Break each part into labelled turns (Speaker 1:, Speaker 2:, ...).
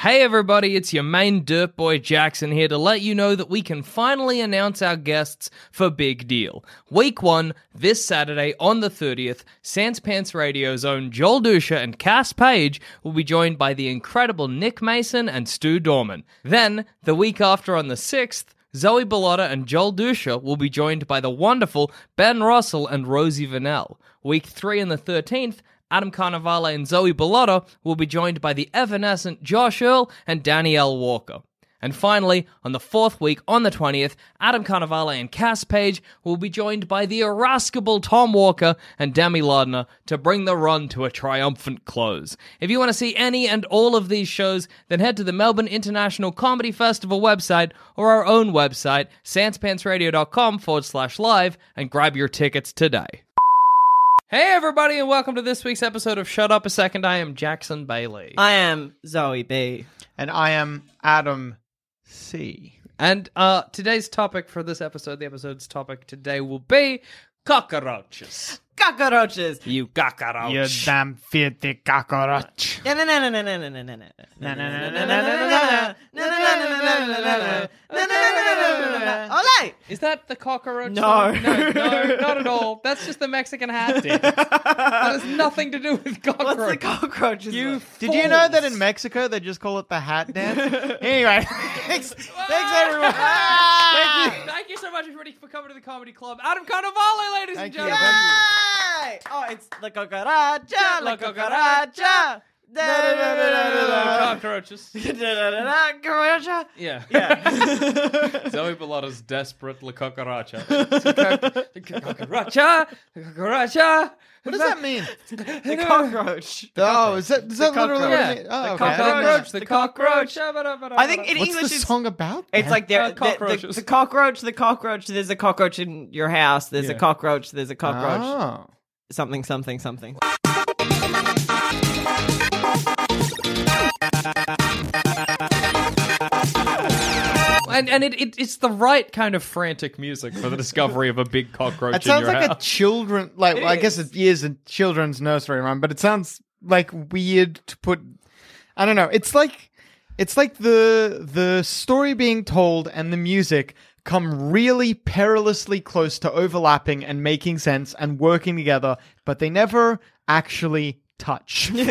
Speaker 1: Hey everybody, it's your main dirt boy Jackson here to let you know that we can finally announce our guests for Big Deal. Week 1, this Saturday on the 30th, Sans Pants Radio's own Joel Dusha and Cass Page will be joined by the incredible Nick Mason and Stu Dorman. Then, the week after on the 6th, Zoe Bellotta and Joel Dusha will be joined by the wonderful Ben Russell and Rosie Vanell. Week 3 and the 13th, Adam Carnivale and Zoe Bellotta will be joined by the evanescent Josh Earl and Danielle Walker. And finally, on the fourth week, on the 20th, Adam Carnivale and Cass Page will be joined by the irascible Tom Walker and Demi Lardner to bring the run to a triumphant close. If you want to see any and all of these shows, then head to the Melbourne International Comedy Festival website or our own website, sanspantsradio.com forward slash live, and grab your tickets today. Hey, everybody, and welcome to this week's episode of Shut Up a Second. I am Jackson Bailey.
Speaker 2: I am Zoe B.
Speaker 3: And I am Adam C.
Speaker 1: And uh, today's topic for this episode, the episode's topic today will be cockroaches
Speaker 2: cockroaches.
Speaker 1: You cockroach.
Speaker 3: You damn filthy cockroach.
Speaker 2: Ole!
Speaker 1: Is that the cockroach?
Speaker 2: No.
Speaker 1: Song? no, no, not at all. That's just the Mexican hat dip. that has nothing to do with cockroach.
Speaker 2: What's the cockroaches?
Speaker 1: You
Speaker 2: like?
Speaker 3: did you know that in Mexico they just call it the hat dance? anyway, thanks, thanks everyone.
Speaker 1: Thank you. Thank you so much, everybody, for coming to the comedy club. Adam Carnivale, ladies
Speaker 3: Thank
Speaker 1: and gentlemen.
Speaker 2: Yay! Oh, it's la cucaracha, la cucaracha.
Speaker 1: Cockroaches.
Speaker 2: Cucaracha.
Speaker 1: Yeah.
Speaker 2: Yeah.
Speaker 1: Zoe Bellotta's desperate La Cucaracha. The cucaracha, the cucaracha.
Speaker 3: What does that mean?
Speaker 2: The cockroach.
Speaker 3: Oh, is that, is that literally what it means? Oh,
Speaker 1: The cockroach, the
Speaker 2: The
Speaker 1: cockroach.
Speaker 2: cockroach. I think in
Speaker 3: What's
Speaker 2: English
Speaker 3: the
Speaker 2: it's,
Speaker 3: song about?
Speaker 2: it's like there,
Speaker 1: Uh,
Speaker 2: the, the, the cockroach, the cockroach. There's a cockroach in your house. There's
Speaker 1: Yeah.
Speaker 2: a cockroach. There's a cockroach.
Speaker 3: Oh.
Speaker 2: Something, something, something.
Speaker 1: And and it, it it's the right kind of frantic music for the discovery of a big cockroach
Speaker 3: It sounds
Speaker 1: in your
Speaker 3: like a children, like well, I guess
Speaker 1: is.
Speaker 3: it is a children's nursery rhyme, but it sounds like weird to put. I don't know. It's like it's like the the story being told and the music come really perilously close to overlapping and making sense and working together, but they never actually touch.
Speaker 1: yeah,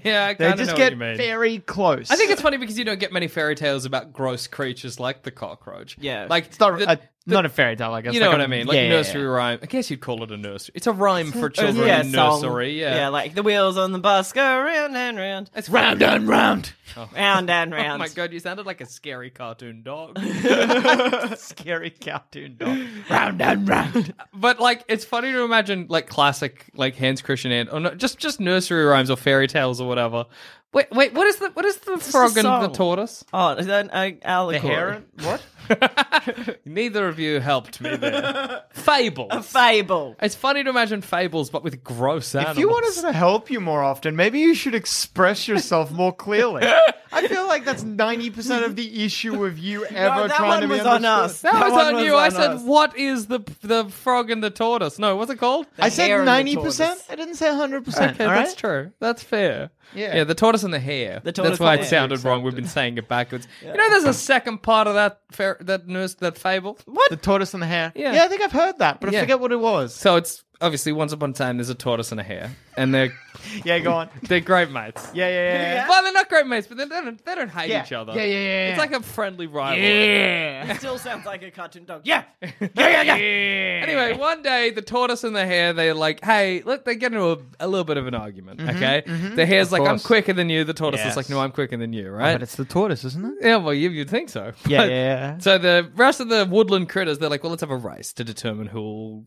Speaker 1: I
Speaker 3: they just
Speaker 1: know
Speaker 3: get
Speaker 1: what you mean.
Speaker 3: very close.
Speaker 1: I think it's funny because you don't get many fairy tales about gross creatures like the cockroach.
Speaker 2: Yeah.
Speaker 1: like
Speaker 3: It's not,
Speaker 1: the-
Speaker 3: a, not a fairy tale, I guess.
Speaker 1: you know
Speaker 3: like
Speaker 1: what
Speaker 3: a-
Speaker 1: I mean, like
Speaker 3: yeah,
Speaker 1: nursery
Speaker 3: yeah.
Speaker 1: rhyme. I guess you'd call it a nursery. It's a rhyme for oh, children
Speaker 2: yeah,
Speaker 1: in
Speaker 2: song.
Speaker 1: nursery. Yeah,
Speaker 2: yeah, like the wheels on the bus go round and round,
Speaker 1: it's
Speaker 3: Round and round.
Speaker 2: round and round.
Speaker 1: Oh, oh my god, you sounded like a scary cartoon dog.
Speaker 3: Scary cartoon dog. round and round.
Speaker 1: but like, it's funny to imagine like classic like Hans Christian Andersen, or no, just just nursery rhymes or fairy tales or whatever. Wait, wait, what is the what is the frog and the tortoise?
Speaker 2: Oh, is that uh, an allegory?
Speaker 3: The heron? What?
Speaker 1: Neither of you helped me there. Fables.
Speaker 2: A fable.
Speaker 1: It's funny to imagine fables, but with gross animals.
Speaker 3: If you want us to help you more often, maybe you should express yourself more clearly. I feel like that's ninety percent of the issue of you ever
Speaker 2: that
Speaker 3: trying
Speaker 2: one
Speaker 3: to be
Speaker 2: was on
Speaker 3: understood.
Speaker 2: us.
Speaker 1: that was
Speaker 2: one
Speaker 1: on
Speaker 2: was
Speaker 1: you. I
Speaker 2: on
Speaker 1: said,
Speaker 2: us.
Speaker 1: "What is the the frog and the tortoise?" No, what's it called?
Speaker 3: I said ninety percent. I didn't say hundred percent.
Speaker 1: Okay,
Speaker 3: all
Speaker 1: that's
Speaker 3: right?
Speaker 1: true. That's fair.
Speaker 3: Yeah.
Speaker 1: yeah. The tortoise and the hare.
Speaker 2: The tortoise
Speaker 1: That's why it sounded wrong. We've been saying it backwards. You know, there's a second part of that fair, that nurse that fable. What?
Speaker 3: The tortoise and the hare.
Speaker 1: Yeah.
Speaker 3: yeah, I think I've heard that, but
Speaker 1: Yeah.
Speaker 3: I forget what it was.
Speaker 1: So it's obviously once upon a time there's a tortoise and a hare, and they're
Speaker 3: Yeah, go on.
Speaker 1: they're great mates.
Speaker 3: Yeah, yeah, yeah. yeah.
Speaker 1: Well, they're not great mates, but they don't they don't hate
Speaker 3: Yeah.
Speaker 1: each other.
Speaker 3: Yeah, yeah, yeah, yeah.
Speaker 1: It's like a friendly rivalry. Yeah.
Speaker 2: It still sounds like a cartoon dog. Yeah. Yeah, yeah, yeah.
Speaker 1: Anyway, one day the tortoise and the hare they're like, "Hey, look, they get into a, a little bit of an argument." Mm-hmm, okay, mm-hmm. the hare's like, "I'm
Speaker 3: course.
Speaker 1: quicker than you." The tortoise is
Speaker 3: Yes.
Speaker 1: like, "No, I'm quicker than you."
Speaker 3: Oh,
Speaker 1: Right?
Speaker 3: but it's the tortoise, isn't it?
Speaker 1: yeah, well, you, you'd think so.
Speaker 3: Yeah,
Speaker 1: But-
Speaker 3: yeah, yeah.
Speaker 1: So the rest of the woodland critters, they're like, "Well, let's have a race to determine who'll,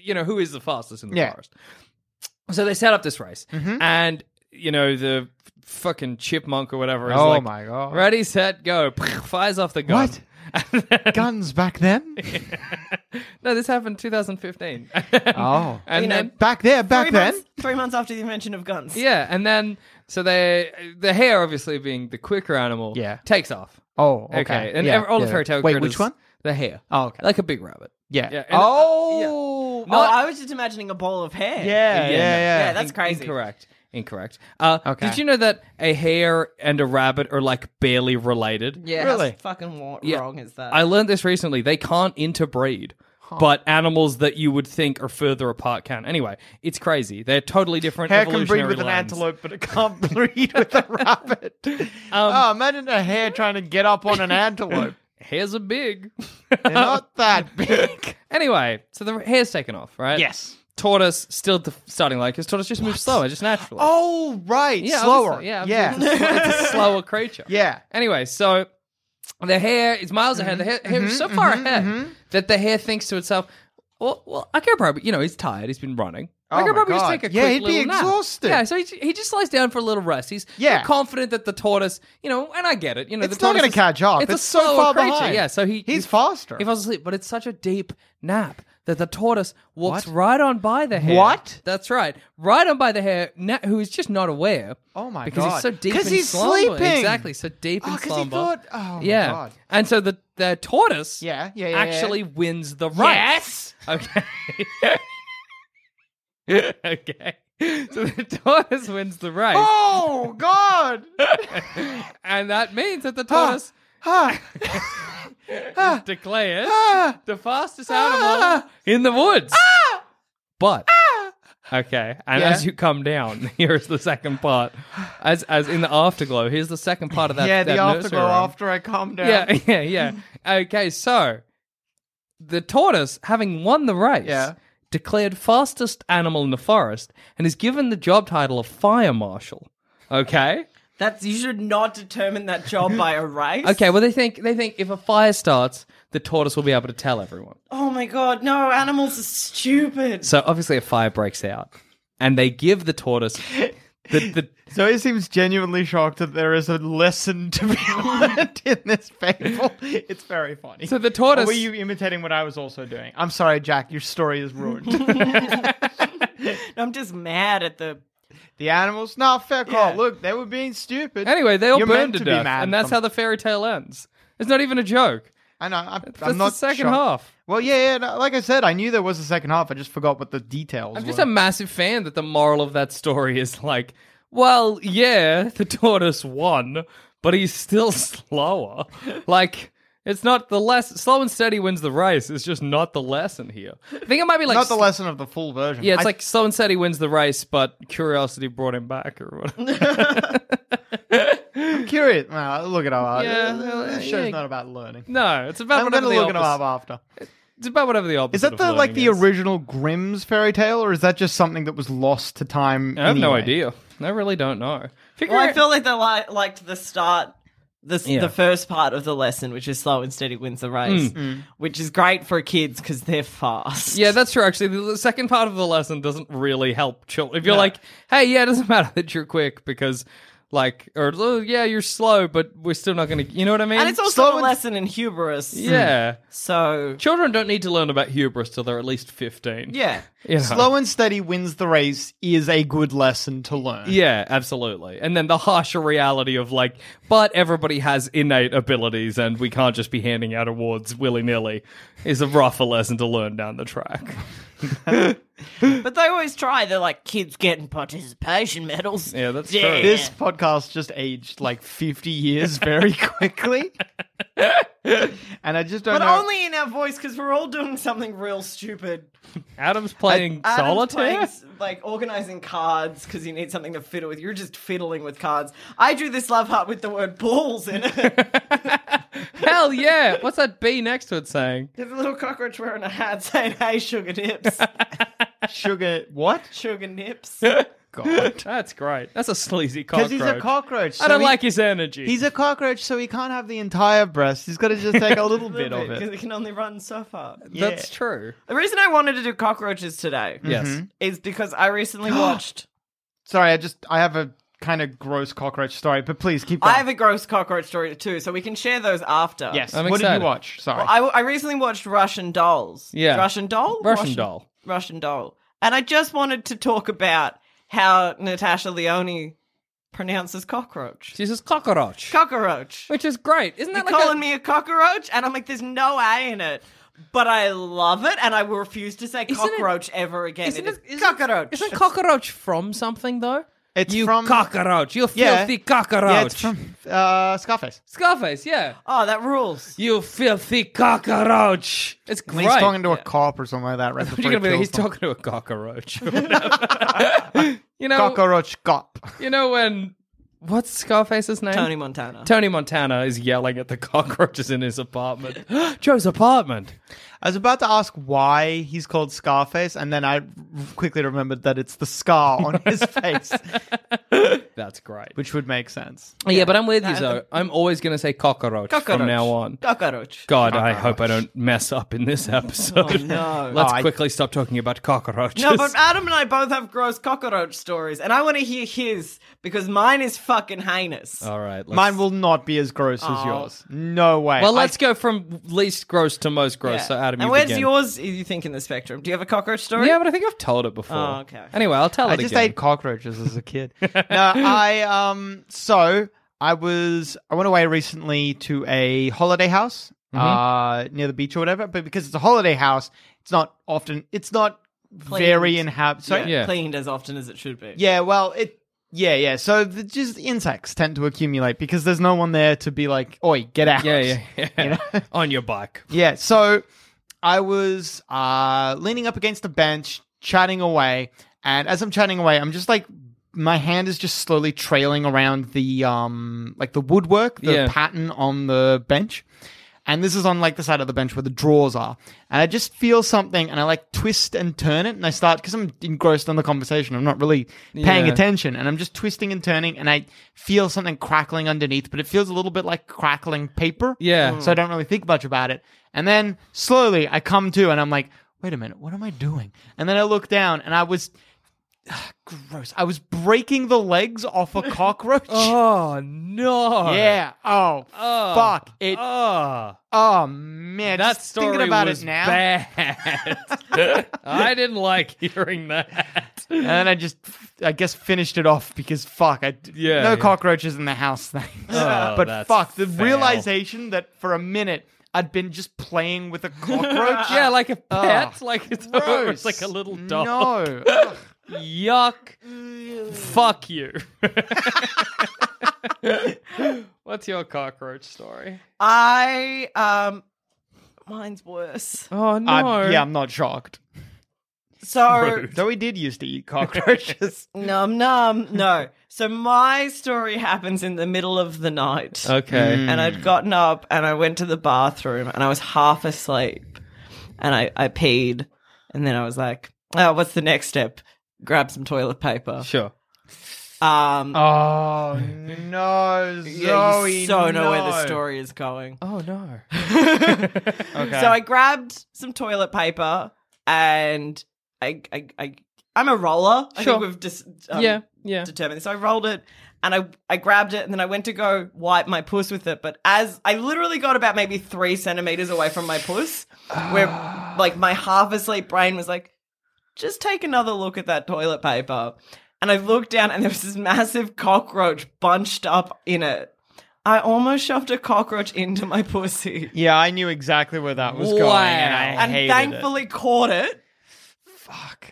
Speaker 1: you know, who is the fastest in the
Speaker 3: Yeah.
Speaker 1: forest." So they set up this race, and you know the fucking chipmunk or whatever is
Speaker 3: Oh
Speaker 1: like,
Speaker 3: my God.
Speaker 1: ready, set, go!" Fires off the gun.
Speaker 3: What? Guns back then?
Speaker 1: no, this happened 2015.
Speaker 3: Oh.
Speaker 1: and
Speaker 2: You know,
Speaker 1: then
Speaker 3: Back there, back
Speaker 2: Three
Speaker 3: then?
Speaker 2: months, three months after the invention of guns.
Speaker 1: yeah, and then so they the hare obviously being the quicker animal,
Speaker 3: Yeah.
Speaker 1: takes off.
Speaker 3: Oh,
Speaker 1: Okay,
Speaker 3: okay.
Speaker 1: and
Speaker 3: Yeah,
Speaker 1: ev- all the
Speaker 3: yeah.
Speaker 1: fairy tale
Speaker 3: Wait,
Speaker 1: critters,
Speaker 3: which one?
Speaker 1: The hare.
Speaker 3: Oh, okay.
Speaker 1: like a big rabbit.
Speaker 3: Yeah.
Speaker 1: Yeah, and, uh,
Speaker 3: oh.
Speaker 2: Oh, I was just imagining a ball of hair.
Speaker 3: Yeah, yeah, yeah.
Speaker 2: Yeah, that's
Speaker 1: In-
Speaker 2: crazy.
Speaker 1: Incorrect. Incorrect. Uh,
Speaker 3: Okay.
Speaker 1: Did you know that a hare and a rabbit are like barely related?
Speaker 2: Yeah,
Speaker 3: Really?
Speaker 2: how fucking wa-
Speaker 1: Yeah.
Speaker 2: wrong is that?
Speaker 1: I learned this recently. They can't interbreed. But animals that you would think are further apart can. Anyway, it's crazy. They're totally different.
Speaker 3: Hare can breed
Speaker 1: evolutionary
Speaker 3: with an
Speaker 1: lines.
Speaker 3: antelope, but it can't breed with a rabbit. oh, imagine a hare trying to get up on an antelope.
Speaker 1: Hares are big.
Speaker 3: They're not that big.
Speaker 1: anyway, so the hare's taken off, right?
Speaker 3: Yes.
Speaker 1: Tortoise still at the starting line because tortoise just moves slower, just naturally.
Speaker 3: Oh, right.
Speaker 1: yeah,
Speaker 3: Slower.
Speaker 1: obviously, Yeah,
Speaker 3: Yeah.
Speaker 1: obviously It's, a, sl- it's a slower creature.
Speaker 3: Yeah.
Speaker 1: Anyway, so the hare is miles ahead. The mm-hmm. hare, hare is so mm-hmm. far mm-hmm. ahead that the hare thinks to itself, "Well, well, I could probably, you know, he's tired. He's been running. I
Speaker 3: Oh
Speaker 1: could
Speaker 3: my
Speaker 1: probably just
Speaker 3: God.
Speaker 1: take a
Speaker 3: Yeah,
Speaker 1: quick
Speaker 3: he'd be
Speaker 1: nap."
Speaker 3: exhausted.
Speaker 1: Yeah, so he, he just lies down for a little rest. He's
Speaker 3: Yeah.
Speaker 1: confident that the tortoise, you know, and I get it. You know,
Speaker 3: It's
Speaker 1: the
Speaker 3: not
Speaker 1: tortoise
Speaker 3: gonna
Speaker 1: is-
Speaker 3: catch up.
Speaker 1: It's,
Speaker 3: so
Speaker 1: slower
Speaker 3: far behind.
Speaker 1: Yeah, so he
Speaker 3: He's faster.
Speaker 1: He falls asleep, but it's such a deep nap that the tortoise walks
Speaker 3: What?
Speaker 1: right on by the hare.
Speaker 3: What?
Speaker 1: That's right, right on by the hare, na- who is just not aware.
Speaker 3: Oh my god.
Speaker 1: because
Speaker 3: God.
Speaker 1: he's so deep
Speaker 3: 'Cause
Speaker 1: in
Speaker 3: he's
Speaker 1: slumber.
Speaker 3: sleeping.
Speaker 1: Exactly, so deep oh, in
Speaker 3: Oh, 'cause he
Speaker 1: slumber.
Speaker 3: thought- oh my
Speaker 1: yeah,
Speaker 3: God.
Speaker 1: and so the the tortoise,
Speaker 3: Yeah, yeah, yeah, yeah.
Speaker 1: actually wins the race.
Speaker 3: Yes.
Speaker 1: Okay. okay. So the tortoise wins the race,
Speaker 3: Oh, God.
Speaker 1: and that means that the tortoise is declared
Speaker 3: Ah.
Speaker 1: the fastest animal in the woods. But okay, and
Speaker 3: Yeah.
Speaker 1: as you come down, here is the second part. As as in the afterglow, here's the second part of that.
Speaker 3: yeah, the
Speaker 1: that nursery
Speaker 3: afterglow
Speaker 1: rhyme.
Speaker 3: after I calm down.
Speaker 1: Yeah, yeah, yeah. Okay, so the tortoise, having won the race,
Speaker 3: Yeah.
Speaker 1: Declared fastest animal in the forest and is given the job title of fire marshal. Okay.
Speaker 2: That's you should not determine that job by a race.
Speaker 1: Okay. Well, they think they think if a fire starts, the tortoise will be able to tell everyone.
Speaker 2: Oh my god, no! Animals are stupid.
Speaker 1: So obviously, a fire breaks out, and they give the tortoise the the.
Speaker 3: So he seems genuinely shocked that there is a lesson to be learned in this fable. It's very funny.
Speaker 1: So the
Speaker 3: Or
Speaker 1: tortoise.
Speaker 3: were you imitating what I was also doing? I'm sorry, Jack. Your story is ruined.
Speaker 2: I'm just mad at the.
Speaker 3: the animals? No, fair call.
Speaker 2: Yeah.
Speaker 3: Look, they were being stupid.
Speaker 1: Anyway, they all
Speaker 3: You're
Speaker 1: burned
Speaker 3: meant
Speaker 1: to,
Speaker 3: to be
Speaker 1: death,
Speaker 3: mad
Speaker 1: and that's
Speaker 3: them.
Speaker 1: how the fairy tale ends. It's not even a joke.
Speaker 3: I know. I'm,
Speaker 1: That's
Speaker 3: I'm not
Speaker 1: the second
Speaker 3: shocked.
Speaker 1: half.
Speaker 3: Well, yeah, yeah. no, like I said, I knew there was a second half. I just forgot what the details
Speaker 1: I'm
Speaker 3: were.
Speaker 1: just a massive fan that the moral of that story is like, well, yeah, the tortoise won, but he's still slower. like, it's not the less slow and steady wins the race. It's just not the lesson here. I think it might be like
Speaker 3: not the
Speaker 1: s-
Speaker 3: lesson of the full version.
Speaker 1: Yeah, it's
Speaker 3: I-
Speaker 1: like slow and steady wins the race, but curiosity brought him back or whatever.
Speaker 3: I'm curious. Well, look it up.
Speaker 1: Yeah,
Speaker 3: Yeah,
Speaker 1: well,
Speaker 3: this
Speaker 1: yeah.
Speaker 3: show's not about learning.
Speaker 1: no, it's about
Speaker 3: I'm
Speaker 1: whatever
Speaker 3: gonna
Speaker 1: the
Speaker 3: look it up
Speaker 1: opposite.
Speaker 3: after.
Speaker 1: It's about whatever the opposite.
Speaker 3: Is that
Speaker 1: of
Speaker 3: the like
Speaker 1: learning
Speaker 3: the
Speaker 1: is.
Speaker 3: original Grimm's fairy tale, or is that just something that was lost to time?
Speaker 1: I have no
Speaker 3: anyway?
Speaker 1: idea. I really don't know. Figure
Speaker 2: Well, I
Speaker 1: it-
Speaker 2: feel like they li- liked the start, the
Speaker 1: Yeah.
Speaker 2: the first part of the lesson, which is slow and steady wins the race, mm. Mm. which is great for kids because they're fast.
Speaker 1: Yeah, that's true. Actually, the, the second part of the lesson doesn't really help children. If you're like, "Hey, yeah, it doesn't matter that you're quick because Like, or oh, yeah, you're slow, but we're still not going to. You know what I mean?
Speaker 2: And it's also
Speaker 3: Slow
Speaker 2: a
Speaker 3: and-
Speaker 2: lesson in hubris.
Speaker 1: yeah.
Speaker 2: So
Speaker 1: Children don't need to learn about hubris till they're at least fifteen.
Speaker 2: yeah.
Speaker 1: You know?
Speaker 3: Slow and steady wins the race is a good lesson to learn.
Speaker 1: Yeah, absolutely. And then the harsher reality of like, but everybody has innate abilities and we can't just be handing out awards willy nilly is a rougher lesson to learn down the track.
Speaker 2: But they always try. They're like kids getting participation medals.
Speaker 1: Yeah, that's
Speaker 2: Yeah.
Speaker 1: true.
Speaker 3: This podcast just aged like 50 years very quickly. and I just don't
Speaker 2: But
Speaker 3: know.
Speaker 2: only in our voice because we're all doing something real stupid.
Speaker 1: Adam's playing
Speaker 2: Adam's
Speaker 1: solitaire.
Speaker 2: playing, s- like organizing cards because you need something to fiddle with. You're just fiddling with cards. I drew this love heart with the word balls in it.
Speaker 1: Hell yeah! What's that B next to it saying?
Speaker 2: There's a little cockroach wearing a hat saying, "Hey, sugar nips,
Speaker 3: Sugar. What?
Speaker 2: sugar nips."
Speaker 3: God.
Speaker 1: That's great. That's a sleazy cockroach.
Speaker 3: Because he's a cockroach.
Speaker 1: I don't
Speaker 3: he-
Speaker 1: like his energy.
Speaker 3: He's a cockroach, so he can't have the entire breast. He's got to just take a little bit of it.
Speaker 2: because
Speaker 3: it.
Speaker 2: it can only run so far.
Speaker 1: That's true.
Speaker 2: The reason I wanted to do cockroaches today
Speaker 1: Yes. Mm-hmm.
Speaker 2: is because I recently watched.
Speaker 3: Sorry, I just I have a kind of gross cockroach story, but please keep going.
Speaker 2: I have a gross cockroach story too, so we can share those after.
Speaker 3: yes.
Speaker 1: I'm
Speaker 3: what did
Speaker 1: excited.
Speaker 3: you watch? Sorry.
Speaker 2: I, I recently watched Russian Dolls.
Speaker 1: Yeah.
Speaker 2: Russian Doll?
Speaker 1: Russian doll.
Speaker 2: Russian Doll. And I just wanted to talk about how Natasha Lyonne pronounces cockroach.
Speaker 1: She says cockroach,
Speaker 2: Cockroach.
Speaker 1: which is great. Isn't
Speaker 2: You're
Speaker 1: that like
Speaker 2: calling
Speaker 1: a,
Speaker 2: me a cockroach? And I'm like, there's no A in it. But I love it, and I will refuse to say
Speaker 1: Isn't it-
Speaker 2: cockroach ever again.
Speaker 1: Isn't
Speaker 2: it is
Speaker 1: it- isn't-
Speaker 2: cockroach.
Speaker 1: Isn't cockroach from something though?
Speaker 3: It's
Speaker 1: you
Speaker 3: from
Speaker 1: cockroach. You
Speaker 3: Yeah.
Speaker 1: filthy cockroach.
Speaker 3: Yeah, it's from uh, Scarface.
Speaker 1: Scarface. Yeah.
Speaker 2: oh, that rules.
Speaker 1: You filthy cockroach. It's
Speaker 3: When
Speaker 1: great.
Speaker 3: he's talking to a cop or something like that, right before
Speaker 1: You're
Speaker 3: he
Speaker 1: gonna be like, he's
Speaker 3: them.
Speaker 1: talking to a cockroach. you know,
Speaker 3: cockroach cop.
Speaker 1: you know when what's Scarface's name?
Speaker 2: Tony Montana.
Speaker 1: Tony Montana is yelling at the cockroaches in his apartment. Joe's apartment.
Speaker 3: I was about to ask why he's called Scarface, and then I quickly remembered that it's the scar on his face,
Speaker 1: That's great.
Speaker 3: which would make sense.
Speaker 1: Yeah, but I'm with you, though. I'm always going to say cockroach,
Speaker 2: Cockroach.
Speaker 1: from now on.
Speaker 2: Cockroach.
Speaker 1: God, I hope I don't mess up in this oh, episode.
Speaker 2: no.
Speaker 1: Let's
Speaker 3: Oh, I-
Speaker 1: quickly stop talking about cockroaches.
Speaker 2: No, but Adam and I both have gross cockroach stories, and I want to hear his because mine is fucking heinous.
Speaker 1: All right. let's-
Speaker 3: Mine will not be as gross as yours. No way.
Speaker 1: Well, let's go from least gross to most gross.
Speaker 2: Yeah.
Speaker 1: So, Adam,
Speaker 2: and where's
Speaker 1: begin.
Speaker 2: yours? You think in the spectrum? Do you have a cockroach story?
Speaker 1: Yeah, but I think I've told it before.
Speaker 2: Oh, okay.
Speaker 1: Anyway, I'll tell
Speaker 3: I
Speaker 1: it
Speaker 3: just
Speaker 1: again.
Speaker 3: ate cockroaches as a kid. no, I um. So I was I went away recently to a holiday house
Speaker 1: Mm-hmm.
Speaker 3: uh near the beach or whatever. But because it's a holiday house, it's not often. It's not very
Speaker 2: Cleaned.
Speaker 3: inhab. So
Speaker 2: yeah,
Speaker 1: Yeah.
Speaker 2: cleaned as often as it should be.
Speaker 3: Yeah, well, it. Yeah, yeah. So the, just insects tend to accumulate because there's no one there to be like, "Oi, get out!"
Speaker 1: Yeah, yeah, yeah.
Speaker 3: You know?
Speaker 1: On your bike.
Speaker 3: Yeah, so I was uh, leaning up against a bench, chatting away, and as I'm chatting away, I'm just like my hand is just slowly trailing around the um like the woodwork, the
Speaker 1: Yeah.
Speaker 3: pattern on the bench. And this is on like the side of the bench where the drawers are. And I just feel something and I like twist and turn it and I start because I'm engrossed in the conversation. I'm not really paying
Speaker 1: Yeah.
Speaker 3: attention and I'm just twisting and turning and I feel something crackling underneath, but it feels a little bit like crackling paper.
Speaker 1: Yeah.
Speaker 3: So I don't really think much about it. And then slowly I come to and I'm like, wait a minute, what am I doing? And then I look down and I was gross. I was breaking the legs off a cockroach.
Speaker 1: Oh no!
Speaker 3: Yeah. Oh,
Speaker 1: Oh.
Speaker 3: fuck. It.
Speaker 1: Oh,
Speaker 3: Oh man.
Speaker 1: that
Speaker 3: just
Speaker 1: story
Speaker 3: thinking about
Speaker 1: was
Speaker 3: it now.
Speaker 1: bad. I didn't like hearing that.
Speaker 3: And then I just, I guess, finished it off because fuck, I
Speaker 1: Yeah,
Speaker 3: no
Speaker 1: yeah.
Speaker 3: cockroaches in the house. Thanks.
Speaker 1: Oh,
Speaker 3: but fuck, the
Speaker 1: foul.
Speaker 3: realization that for a minute I'd been just playing with a cockroach.
Speaker 1: Yeah, like a pet,
Speaker 3: Oh,
Speaker 1: like it's,
Speaker 3: gross.
Speaker 1: it's like a little dog.
Speaker 3: No. Ugh.
Speaker 1: Yuck. Fuck you. What's your cockroach story?
Speaker 2: I um, mine's worse.
Speaker 1: Oh no!
Speaker 3: I'm- yeah, I'm not shocked.
Speaker 2: So
Speaker 3: Though he did used to eat cockroaches.
Speaker 2: num num no. So my story happens in the middle of the night.
Speaker 1: Okay.
Speaker 2: and I'd gotten up and I went to the bathroom and I was half asleep and I, I peed and then I was like, oh, what's the next step? Grab some toilet paper.
Speaker 1: Sure.
Speaker 2: Um,
Speaker 3: oh no, Zoe!
Speaker 2: yeah, you so know where the story is going.
Speaker 1: Oh no.
Speaker 3: Okay.
Speaker 2: So I grabbed some toilet paper and I, I, I I'm a roller. I
Speaker 1: Sure.
Speaker 2: think we've just um,
Speaker 1: yeah, yeah.
Speaker 2: determined. So I rolled it and I I grabbed it and then I went to go wipe my puss with it. But as I literally got about maybe three centimeters away from my puss, where like my half asleep brain was like, just take another look at that toilet paper. And I looked down and there was this massive cockroach bunched up in it. I almost shoved a cockroach into my pussy.
Speaker 3: Yeah, I knew exactly where that was going, and I
Speaker 2: And
Speaker 3: hated
Speaker 2: thankfully caught it.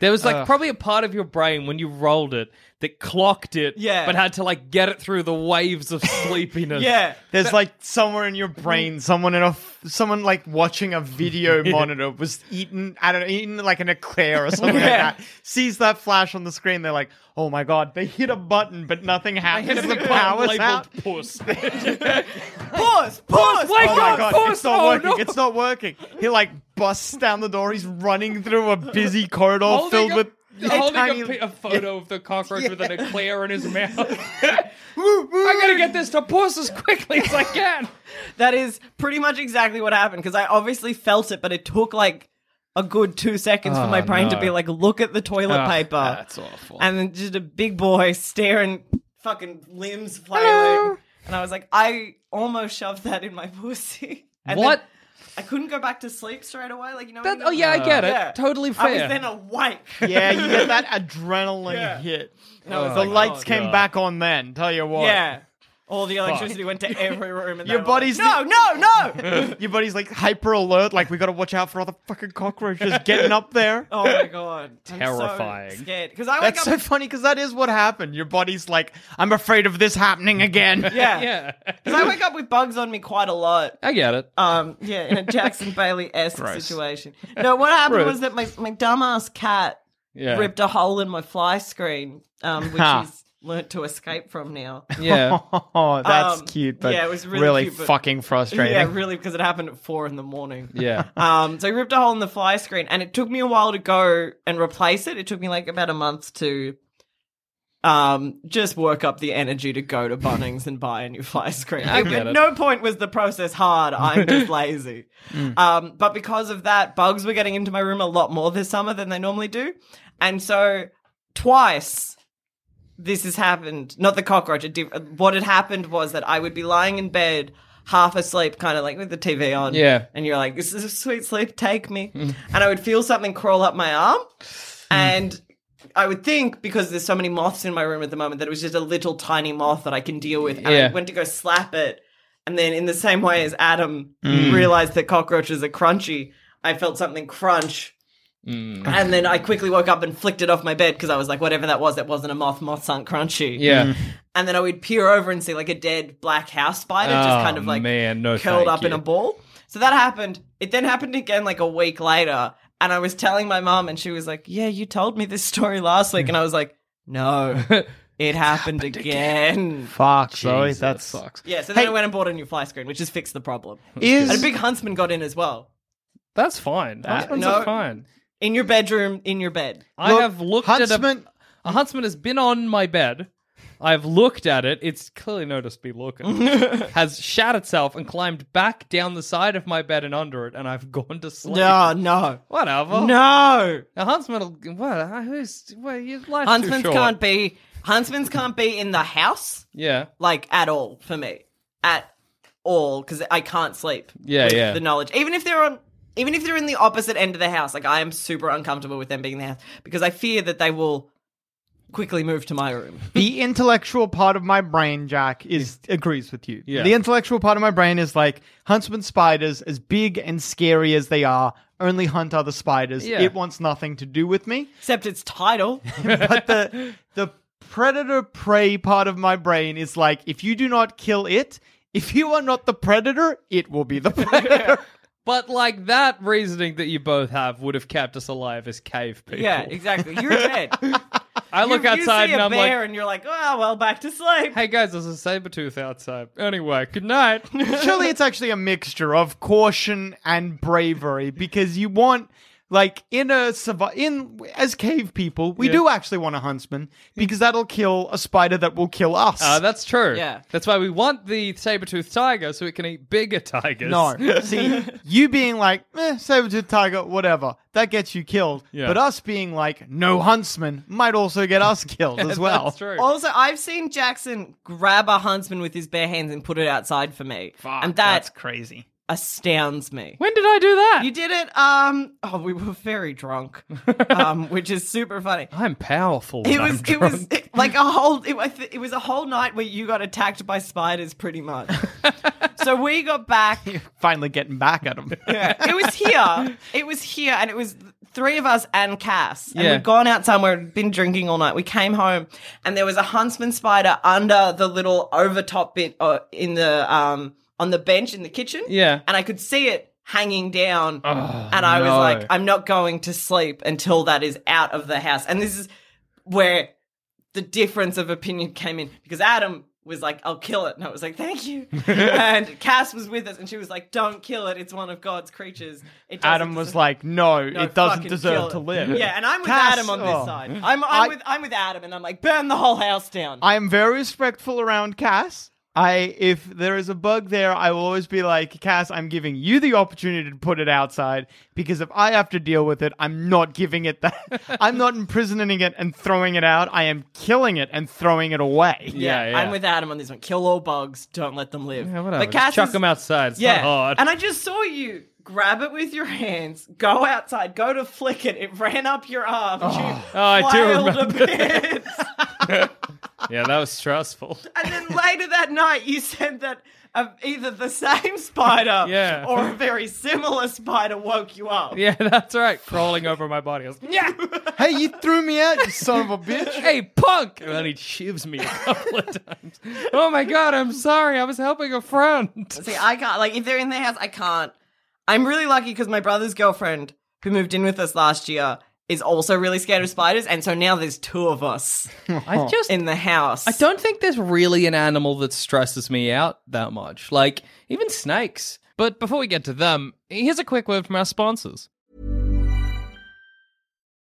Speaker 1: There was like
Speaker 3: Ugh.
Speaker 1: probably a part of your brain when you rolled it that clocked it,
Speaker 2: Yeah.
Speaker 1: but had to like get it through the waves of sleepiness.
Speaker 2: Yeah.
Speaker 3: it. There's like somewhere in your brain, someone in a, f- someone like watching a video monitor was eating, I don't know, eating like an eclair or something
Speaker 2: Yeah.
Speaker 3: like that. Sees that flash on the screen, they're like, "Oh my god!" They hit a button, but nothing happens. The power's out.
Speaker 1: puss.
Speaker 2: Pause! Pause!
Speaker 1: Wake
Speaker 3: Oh my
Speaker 1: up,
Speaker 3: god,
Speaker 1: puss!
Speaker 3: it's not
Speaker 1: Oh,
Speaker 3: working.
Speaker 1: no.
Speaker 3: It's not working. He like busts down the door. He's running through a busy corridor
Speaker 1: Holding
Speaker 3: filled
Speaker 1: a-
Speaker 3: with
Speaker 1: holding
Speaker 3: tiny-
Speaker 1: a, a photo of the cockroach with an eclair in his mouth. I gotta get this to puss as quickly as I can.
Speaker 2: That is pretty much exactly what happened because I obviously felt it, but it took like a good two seconds for my ah, brain to be like, look at the toilet
Speaker 1: Ugh,
Speaker 2: paper.
Speaker 1: that's awful.
Speaker 2: And then just a big boy staring, fucking limbs flailing. And I was like, I almost shoved that in my pussy. And
Speaker 1: What?
Speaker 2: then I couldn't go back to sleep straight away. Like, you know
Speaker 1: That,
Speaker 2: when
Speaker 1: oh yeah, I get it.
Speaker 2: Yeah.
Speaker 1: Totally
Speaker 2: I was
Speaker 1: fair.
Speaker 2: then awake.
Speaker 3: Yeah, you get that adrenaline
Speaker 2: Yeah.
Speaker 3: hit.
Speaker 2: And I
Speaker 3: The
Speaker 2: like,
Speaker 3: lights
Speaker 2: oh,
Speaker 3: came
Speaker 1: God.
Speaker 3: back on then. Tell you what.
Speaker 2: Yeah. All the electricity went to every room. And
Speaker 3: Your
Speaker 2: they were like,
Speaker 3: body's
Speaker 2: no, no, no.
Speaker 3: Your body's like hyper alert. Like we got to watch out for all the fucking cockroaches getting up there.
Speaker 2: Oh my god, I'm so
Speaker 1: Terrifying.
Speaker 2: scared because I wake
Speaker 3: That's
Speaker 2: up.
Speaker 3: so funny because that is what happened. Your body's like, I'm afraid of this happening again.
Speaker 2: yeah,
Speaker 1: yeah,
Speaker 2: Because I wake up with bugs on me quite a lot.
Speaker 1: I get it.
Speaker 2: Um, yeah, in a Jackson Bailey esque situation. No, what happened
Speaker 1: Rude.
Speaker 2: was that my my dumbass cat
Speaker 1: Yeah,
Speaker 2: ripped a hole in my fly screen, um, which
Speaker 3: Ha.
Speaker 2: he's learnt to escape from now.
Speaker 1: yeah.
Speaker 3: Oh, that's
Speaker 2: Um,
Speaker 3: cute, but
Speaker 2: yeah, it was really cute, but-
Speaker 3: fucking frustrating.
Speaker 2: Yeah, really, because it happened at four in the morning.
Speaker 1: Yeah.
Speaker 2: Um, so he ripped a hole in the fly screen, and it took me a while to go and replace it. It took me like about a month to um just work up the energy to go to Bunnings and buy a new fly screen.
Speaker 1: I
Speaker 2: At
Speaker 1: it.
Speaker 2: no point was the process hard. I'm just lazy. Um, but because of that, bugs were getting into my room a lot more this summer than they normally do, and so twice this has happened. Not the cockroach. It did, what had happened was that I would be lying in bed, half asleep, kind of like with the TV on.
Speaker 1: Yeah.
Speaker 2: And you're like, "This is a sweet sleep. Take me." Mm. and I would feel something crawl up my arm, mm. and I would think because there's so many moths in my room at the moment that it was just a little tiny moth that I can deal with. And
Speaker 1: Yeah.
Speaker 2: I went to go slap it, and then in the same way as Adam mm. realized that cockroaches are crunchy, I felt something crunch. Mm. And then I quickly woke up and flicked it off my bed because I was like, whatever that was, that wasn't a moth. Moths aren't crunchy.
Speaker 1: Yeah. Mm.
Speaker 2: And then I would peer over and see like a dead black house spider just
Speaker 1: Oh,
Speaker 2: kind of oh, like
Speaker 1: man, no
Speaker 2: curled
Speaker 1: thank
Speaker 2: up in a ball. So that happened. It then happened again like a week later. And I was telling my mom, and she was like, Yeah, you told me this story last week. And I was like, No, it happened, again.
Speaker 3: Fuck, Zoe, that
Speaker 1: sucks.
Speaker 2: Yeah, so then
Speaker 3: Hey-
Speaker 2: I went and bought a new fly screen, which has fixed the problem.
Speaker 3: Is
Speaker 2: And a big huntsman got in as well.
Speaker 1: That's fine. Huntsman's
Speaker 2: no-
Speaker 1: are fine.
Speaker 2: In your bedroom, in your bed.
Speaker 1: I
Speaker 3: Look,
Speaker 1: have looked
Speaker 3: Huntsman.
Speaker 1: at a, a huntsman has been on my bed. I've looked at it. It's clearly noticed me looking. has shat itself and climbed back down the side of my bed and under it, and I've gone to sleep.
Speaker 2: No, no.
Speaker 1: Whatever.
Speaker 2: No.
Speaker 1: A huntsman. will- What? Uh, who's? What? Your life's
Speaker 2: Huntsmans
Speaker 1: too short.
Speaker 2: can't be huntsmans can't be in the house
Speaker 1: Yeah.
Speaker 2: like at all for me. At all because I can't sleep.
Speaker 1: Yeah,
Speaker 2: with
Speaker 1: yeah.
Speaker 2: The knowledge, even if they're on, even if they're in the opposite end of the house, like I am super uncomfortable with them being in the house because I fear that they will quickly move to my room.
Speaker 3: the intellectual part of my brain, Jack, is agrees with you.
Speaker 1: Yeah.
Speaker 3: The intellectual part of my brain is like huntsman spiders, as big and scary as they are, only hunt other spiders.
Speaker 1: Yeah.
Speaker 3: It wants nothing to do with me.
Speaker 2: Except its title.
Speaker 3: but the the predator prey part of my brain is like, if you do not kill it, if you are not the predator, it will be the predator.
Speaker 1: But like that reasoning that you both have would have kept us alive as cave people.
Speaker 2: yeah, exactly. You're dead.
Speaker 1: I look
Speaker 2: you,
Speaker 1: outside
Speaker 2: you see
Speaker 1: and
Speaker 2: a
Speaker 1: I'm
Speaker 2: bear
Speaker 1: like,
Speaker 2: and you're like, oh well, back to sleep.
Speaker 1: "Hey guys, there's a saber tooth outside." Anyway, good night.
Speaker 3: Surely it's actually a mixture of caution and bravery because you want like in a survi- in as cave people, we
Speaker 1: Yeah.
Speaker 3: do actually want a huntsman because that'll kill a spider that will kill us.
Speaker 1: Uh, that's true.
Speaker 2: Yeah.
Speaker 1: That's why we want the saber-toothed tiger so it can eat bigger tigers.
Speaker 3: no, see, you being like, eh, saber-tooth tiger, whatever, that gets you killed.
Speaker 1: Yeah.
Speaker 3: But us being like, no huntsman, might also get us killed as well.
Speaker 1: That's true.
Speaker 2: Also, I've seen Jackson grab a huntsman with his bare hands and put it outside for me,
Speaker 3: Fuck,
Speaker 2: and
Speaker 3: that's crazy.
Speaker 2: Astounds me.
Speaker 1: when did I do that?
Speaker 2: You did it. Um. Oh, we were very drunk, um, which is super funny.
Speaker 1: I'm powerful.
Speaker 2: It was. It was it- like a whole. It, it was a whole night where you got attacked by spiders, pretty much. so we got back.
Speaker 3: Finally getting back at him.
Speaker 2: it was here. It was here, and it was three of us and Cass. And
Speaker 1: Yeah.
Speaker 2: we'd gone out somewhere, been drinking all night. We came home, and there was a huntsman spider under the little overtop bit uh, in the um on the bench in the kitchen.
Speaker 1: Yeah.
Speaker 2: and I could see it hanging down,
Speaker 1: Oh,
Speaker 2: and I was
Speaker 1: no.
Speaker 2: like, I'm not going to sleep until that is out of the house. And this is where the difference of opinion came in because Adam was like, I'll kill it. And I was like, thank you. and Cass was with us and she was like, don't kill it. It's one of God's creatures. It
Speaker 3: Adam was like, no,
Speaker 2: No,
Speaker 3: it doesn't deserve to
Speaker 2: it."
Speaker 3: live.
Speaker 2: Yeah, and I'm with
Speaker 3: Cass-
Speaker 2: Adam on this
Speaker 3: oh.
Speaker 2: side. I'm, I'm,
Speaker 3: I-
Speaker 2: with, I'm with Adam and I'm like, burn the whole house down.
Speaker 3: I am very respectful around Cass. I if there is a bug there, I will always be like, Cass, I'm giving you the opportunity to put it outside because if I have to deal with it, I'm not giving it that. I'm not imprisoning it and throwing it out. I am killing it and throwing it away.
Speaker 1: Yeah, yeah.
Speaker 2: I'm with Adam on this one. Kill all bugs. Don't let them live.
Speaker 1: Yeah, whatever.
Speaker 2: But Cass
Speaker 1: chuck
Speaker 2: is-
Speaker 1: them outside. It's
Speaker 2: Yeah,
Speaker 1: not hard.
Speaker 2: and I just saw you grab it with your hands, go outside, go to flick it. It ran up your arm. Oh. you
Speaker 1: Oh, I do remember
Speaker 2: a bit.
Speaker 1: yeah, that was stressful.
Speaker 2: and then later that night, you said that uh, either the same spider
Speaker 1: Yeah.
Speaker 2: or a very similar spider woke you up.
Speaker 1: Yeah, that's right. Crawling over my body. I was, yeah.
Speaker 3: hey, you threw me out, you son of a bitch.
Speaker 1: Hey, punk! And then he shivs me a couple of times. Oh my god, I'm sorry. I was helping a friend.
Speaker 2: See, I can't. Like, if they're in the house, I can't. I'm really lucky because my brother's girlfriend, who moved in with us last year, is also really scared of spiders, and so now there's two of us
Speaker 1: I just
Speaker 2: in the house.
Speaker 1: I don't think there's really an animal that stresses me out that much. Like, even snakes. But before we get to them, here's a quick word from our sponsors.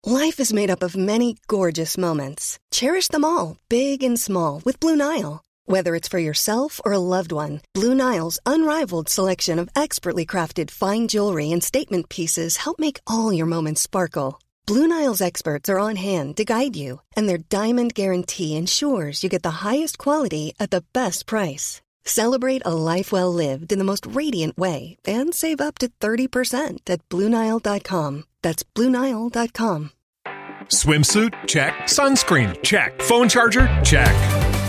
Speaker 4: Life is made up of many gorgeous moments. Cherish them all, big and small, with Blue Nile. Whether it's for yourself or a loved one, Blue Nile's unrivaled selection of expertly crafted fine jewelry and statement pieces help make all your moments sparkle. Blue Nile's experts are on hand to guide you, and their diamond guarantee ensures you get the highest quality at the best price. Celebrate a life well lived in the most radiant way and save up to 30% at BlueNile.com. That's BlueNile.com.
Speaker 5: Swimsuit? Check. Sunscreen? Check. Phone charger? Check.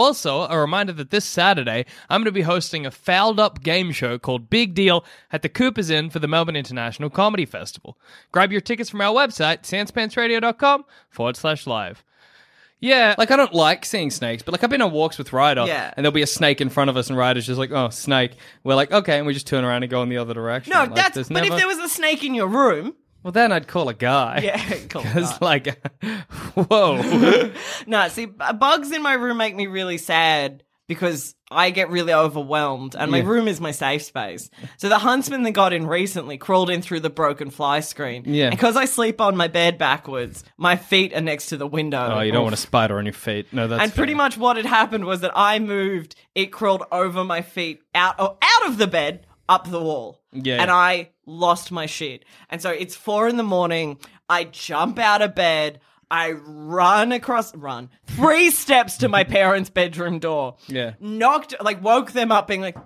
Speaker 1: Also, a reminder that this Saturday, I'm going to be hosting a fouled up game show called Big Deal at the Coopers Inn for the Melbourne International Comedy Festival. Grab your tickets from our website, sanspantsradio.com forward slash live. Yeah, like I don't like seeing snakes, but like I've been on walks with Ryder,
Speaker 2: Yeah.
Speaker 1: and there'll be a snake in front of us, and Ryder's just like, "Oh, snake." We're like, "Okay," and we just turn around and go in the other direction.
Speaker 2: No,
Speaker 1: Like,
Speaker 2: that's.
Speaker 1: there's
Speaker 2: But if
Speaker 1: never-
Speaker 2: there was a snake in your room,
Speaker 1: well, then I'd call a guy.
Speaker 2: yeah, cool.
Speaker 1: because like, whoa,
Speaker 2: No, see, b- bugs in my room make me really sad because I get really overwhelmed, and my
Speaker 1: Yeah.
Speaker 2: room is my safe space. So the huntsman that got in recently crawled in through the broken fly screen.
Speaker 1: Yeah.
Speaker 2: Because I sleep on my bed backwards, my feet are next to the window.
Speaker 1: oh, you don't want a spider on your feet. No, that's
Speaker 2: and pretty
Speaker 1: fair.
Speaker 2: much what had happened was that I moved, it crawled over my feet out oh, out of the bed up the wall.
Speaker 1: Yeah.
Speaker 2: And I lost my shit. And so it's four in the morning. I jump out of bed. I run across run three steps to my parents' bedroom door.
Speaker 1: Yeah.
Speaker 2: Knocked like woke them up being like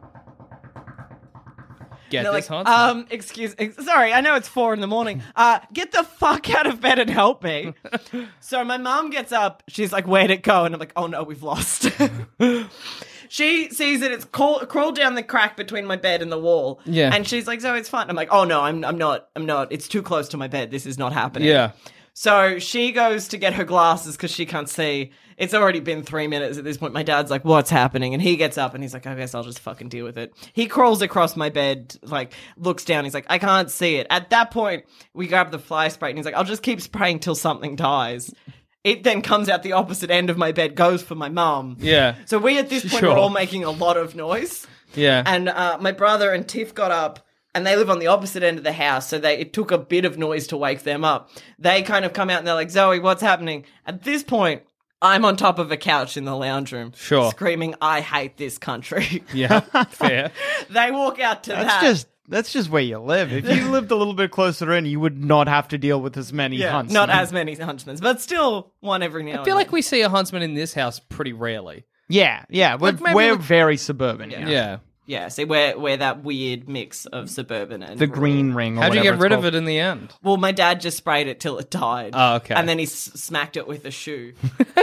Speaker 1: get this
Speaker 2: like, um, excuse, ex- sorry, I know it's four in the morning. Uh, get the fuck out of bed and help me. so my mom gets up. She's like, where'd it go? And I'm like, oh no, we've lost. She sees it. It's crawl- crawled down the crack between my bed and the wall.
Speaker 1: Yeah.
Speaker 2: And she's like, so it's fine. I'm like, oh no, I'm, I'm not, I'm not. It's too close to my bed. This is not happening.
Speaker 1: yeah.
Speaker 2: So she goes to get her glasses because she can't see. It's already been three minutes at this point. My dad's like, "What's happening?" And he gets up and he's like, "I guess I'll just fucking deal with it." He crawls across my bed, like looks down. He's like, "I can't see it." At that point, we grab the fly spray and he's like, "I'll just keep spraying till something dies." It then comes out the opposite end of my bed, goes for my mum.
Speaker 1: Yeah.
Speaker 2: So we at this point
Speaker 1: Sure.
Speaker 2: were all making a lot of noise.
Speaker 1: Yeah.
Speaker 2: And uh, my brother and Tiff got up, and they live on the opposite end of the house, so they it took a bit of noise to wake them up. They kind of come out and they're like, "Zoe, what's happening?" At this point, I'm on top of a couch in the lounge room,
Speaker 1: Sure.
Speaker 2: screaming, "I hate this country."
Speaker 1: yeah. Fair.
Speaker 2: they walk out to
Speaker 3: That's
Speaker 2: that.
Speaker 3: just that's just where you live. If you lived a little bit closer in, you would not have to deal with as many
Speaker 2: yeah,
Speaker 3: hunts.
Speaker 2: not as many huntsmen, but still one every now.
Speaker 1: I feel like we see a huntsman in this house pretty rarely.
Speaker 3: Yeah, yeah. We're,
Speaker 1: Like, maybe
Speaker 3: we're
Speaker 1: we-
Speaker 3: very suburban.
Speaker 2: Yeah.
Speaker 3: Yeah.
Speaker 1: Yeah.
Speaker 2: yeah. See, we're we're that weird mix of suburban and
Speaker 3: The
Speaker 2: rural.
Speaker 3: green ring. Or
Speaker 1: How'd you
Speaker 3: whatever
Speaker 1: get
Speaker 3: it's
Speaker 1: rid of
Speaker 3: called.
Speaker 1: it in the end?
Speaker 2: Well, my dad just sprayed it till it died.
Speaker 1: Oh, okay.
Speaker 2: And then he s- smacked it with a shoe.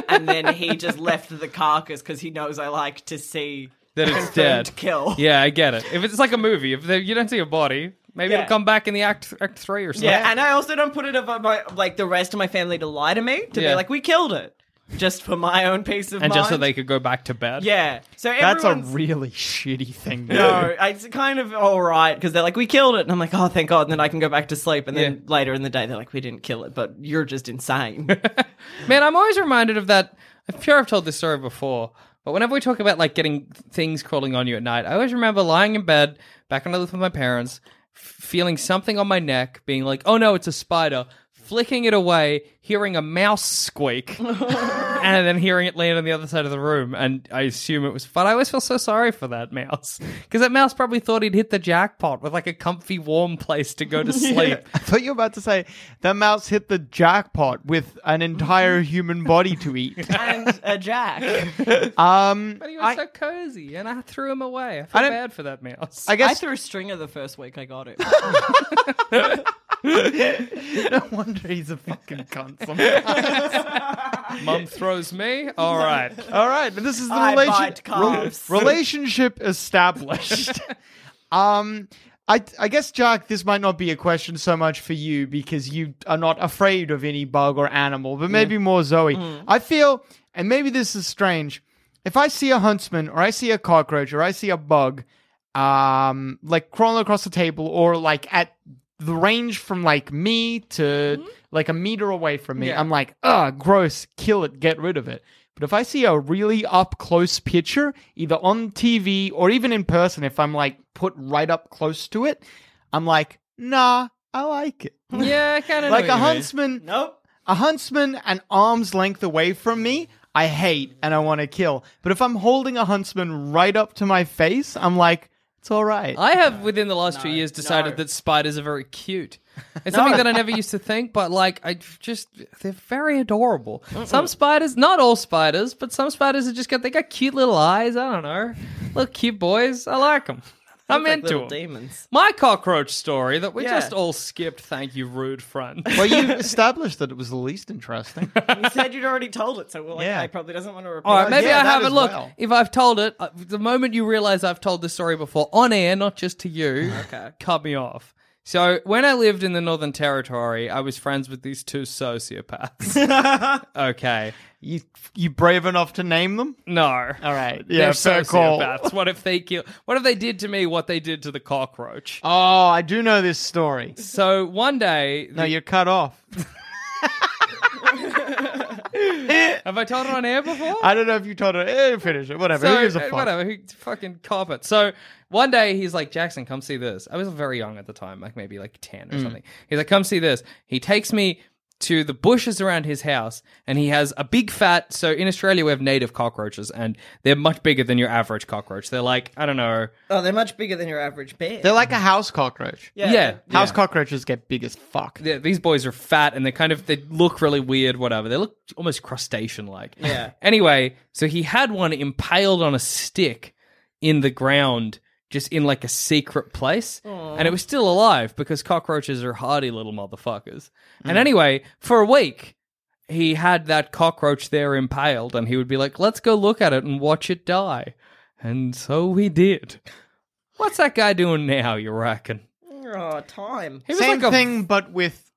Speaker 2: and then he just left the carcass because he knows I like to see
Speaker 1: That it's dead.
Speaker 2: kill.
Speaker 1: Yeah, I get it. If it's like a movie, if the, you don't see a body, maybe
Speaker 2: Yeah.
Speaker 1: it'll come back in the act act three or something.
Speaker 2: Yeah, and I also don't put it over my like the rest of my family to lie to me to
Speaker 1: Yeah.
Speaker 2: be like we killed it, just for my own peace of
Speaker 1: and
Speaker 2: mind.
Speaker 1: just so they could go back to bed.
Speaker 2: yeah. So
Speaker 3: That's a
Speaker 2: everyone's-
Speaker 3: really shitty thing. To
Speaker 2: no, it's kind of all right because they're like, we killed it. And I'm like, oh, thank God. And then I can go back to sleep. And then
Speaker 1: Yeah.
Speaker 2: later in the day, they're like, we didn't kill it, but you're just insane.
Speaker 1: Man, I'm always reminded of that. I'm sure I've told this story before, but whenever we talk about like getting things crawling on you at night, I always remember lying in bed back when I lived with my parents, f- feeling something on my neck, being like, "Oh no, it's a spider." Flicking it away, hearing a mouse squeak, and then hearing it land on the other side of the room, and I assume it was. fun. I always feel so sorry for that mouse because that mouse probably thought he'd hit the jackpot with like a comfy, warm place to go to sleep.
Speaker 3: I thought you were about to say that mouse hit the jackpot with an entire human body to eat.
Speaker 2: and a jack.
Speaker 3: Um,
Speaker 1: But he was
Speaker 3: I,
Speaker 1: so cozy, and I threw him away. I feel
Speaker 3: don't-
Speaker 1: bad for that mouse.
Speaker 3: I guess
Speaker 2: I
Speaker 3: guess
Speaker 2: threw a stringer the first week I got it.
Speaker 3: no wonder he's a fucking cunt. Sometimes.
Speaker 1: Mum throws me. All right.
Speaker 3: All right, this is the
Speaker 2: I
Speaker 3: relation-
Speaker 2: calves.
Speaker 3: re- relationship established. um, I I guess Jack, this might not be a question so much for you because you are not afraid of any bug or animal, but maybe more Zoe.
Speaker 2: Mm.
Speaker 3: I feel, and maybe this is strange. If I see a huntsman or I see a cockroach or I see a bug, um, like crawling across the table or like at the range from like me to mm-hmm. like a meter away from me,
Speaker 2: Yeah.
Speaker 3: I'm like, ugh, gross, kill it, get rid of it. But if I see a really up close picture, either on TV or even in person, if I'm like put right up close to it, I'm like, nah, I like it.
Speaker 1: Yeah, I kind of
Speaker 3: like a huntsman,
Speaker 2: nope.
Speaker 3: a huntsman an arm's length away from me, I hate and I want to kill. But if I'm holding a huntsman right up to my face, I'm like, it's all right.
Speaker 1: I have within the last two years decided
Speaker 2: no.
Speaker 1: that spiders are very cute. It's something that I never used to think, but like I just they're very adorable. Some spiders, not all spiders, but some spiders are just got they got cute little eyes. I don't know, little cute boys. I like them. I'm
Speaker 2: like
Speaker 1: into
Speaker 2: little
Speaker 1: 'em.
Speaker 2: demons.
Speaker 1: My cockroach story that we
Speaker 2: Yeah.
Speaker 1: just all skipped. Thank you, rude friend.
Speaker 3: well, you established that it was the least interesting.
Speaker 2: You said you'd already told it, so we're like,
Speaker 3: Yeah.
Speaker 2: I probably doesn't want to repeat.
Speaker 1: All right, maybe
Speaker 3: yeah,
Speaker 1: I
Speaker 3: that
Speaker 1: haven't.
Speaker 3: as
Speaker 1: Look,
Speaker 3: well.
Speaker 1: if I've told it, uh, the moment you realize I've told this story before on air, not just to you,
Speaker 2: Okay.
Speaker 1: cut me off. So when I lived in the Northern Territory, I was friends with these two sociopaths. okay,
Speaker 3: you you brave enough to name them?
Speaker 1: no,
Speaker 3: All right. Yeah, they're fair call.
Speaker 1: sociopaths. What if they kill? What if they did to me what they did to the cockroach?
Speaker 3: Oh, I do know this story.
Speaker 1: So one day,
Speaker 3: No, you're cut off.
Speaker 1: have I told it on air before?
Speaker 3: I don't know if you told her. Eh, finish it. Whatever.
Speaker 1: So,
Speaker 3: Who gives a
Speaker 1: uh,
Speaker 3: fuck?
Speaker 1: Whatever. Who fucking cop it. So one day he's like, Jackson, come see this. I was very young at the time, like maybe like 10
Speaker 3: Mm.
Speaker 1: or something. He's like, come see this. He takes me to the bushes around his house and he has a big fat. So in Australia, we have native cockroaches and they're much bigger than your average cockroach. They're like, I don't know.
Speaker 2: Oh, they're much bigger than your average bear.
Speaker 3: They're like a house cockroach.
Speaker 2: yeah.
Speaker 1: Yeah.
Speaker 3: House
Speaker 1: yeah.
Speaker 3: cockroaches get big as fuck.
Speaker 1: Yeah, these boys are fat and they kind of they look really weird whatever they look almost crustacean like
Speaker 2: Yeah.
Speaker 1: anyway so he had one impaled on a stick in the ground just in like a secret place. And it was still alive because cockroaches are hardy little motherfuckers. And mm. anyway for a week he had that cockroach there impaled and he would be like let's go look at it and watch it die. And so we did. What's that guy doing now you reckon?
Speaker 2: Oh, time.
Speaker 1: he
Speaker 3: Same
Speaker 1: like a
Speaker 3: thing, but with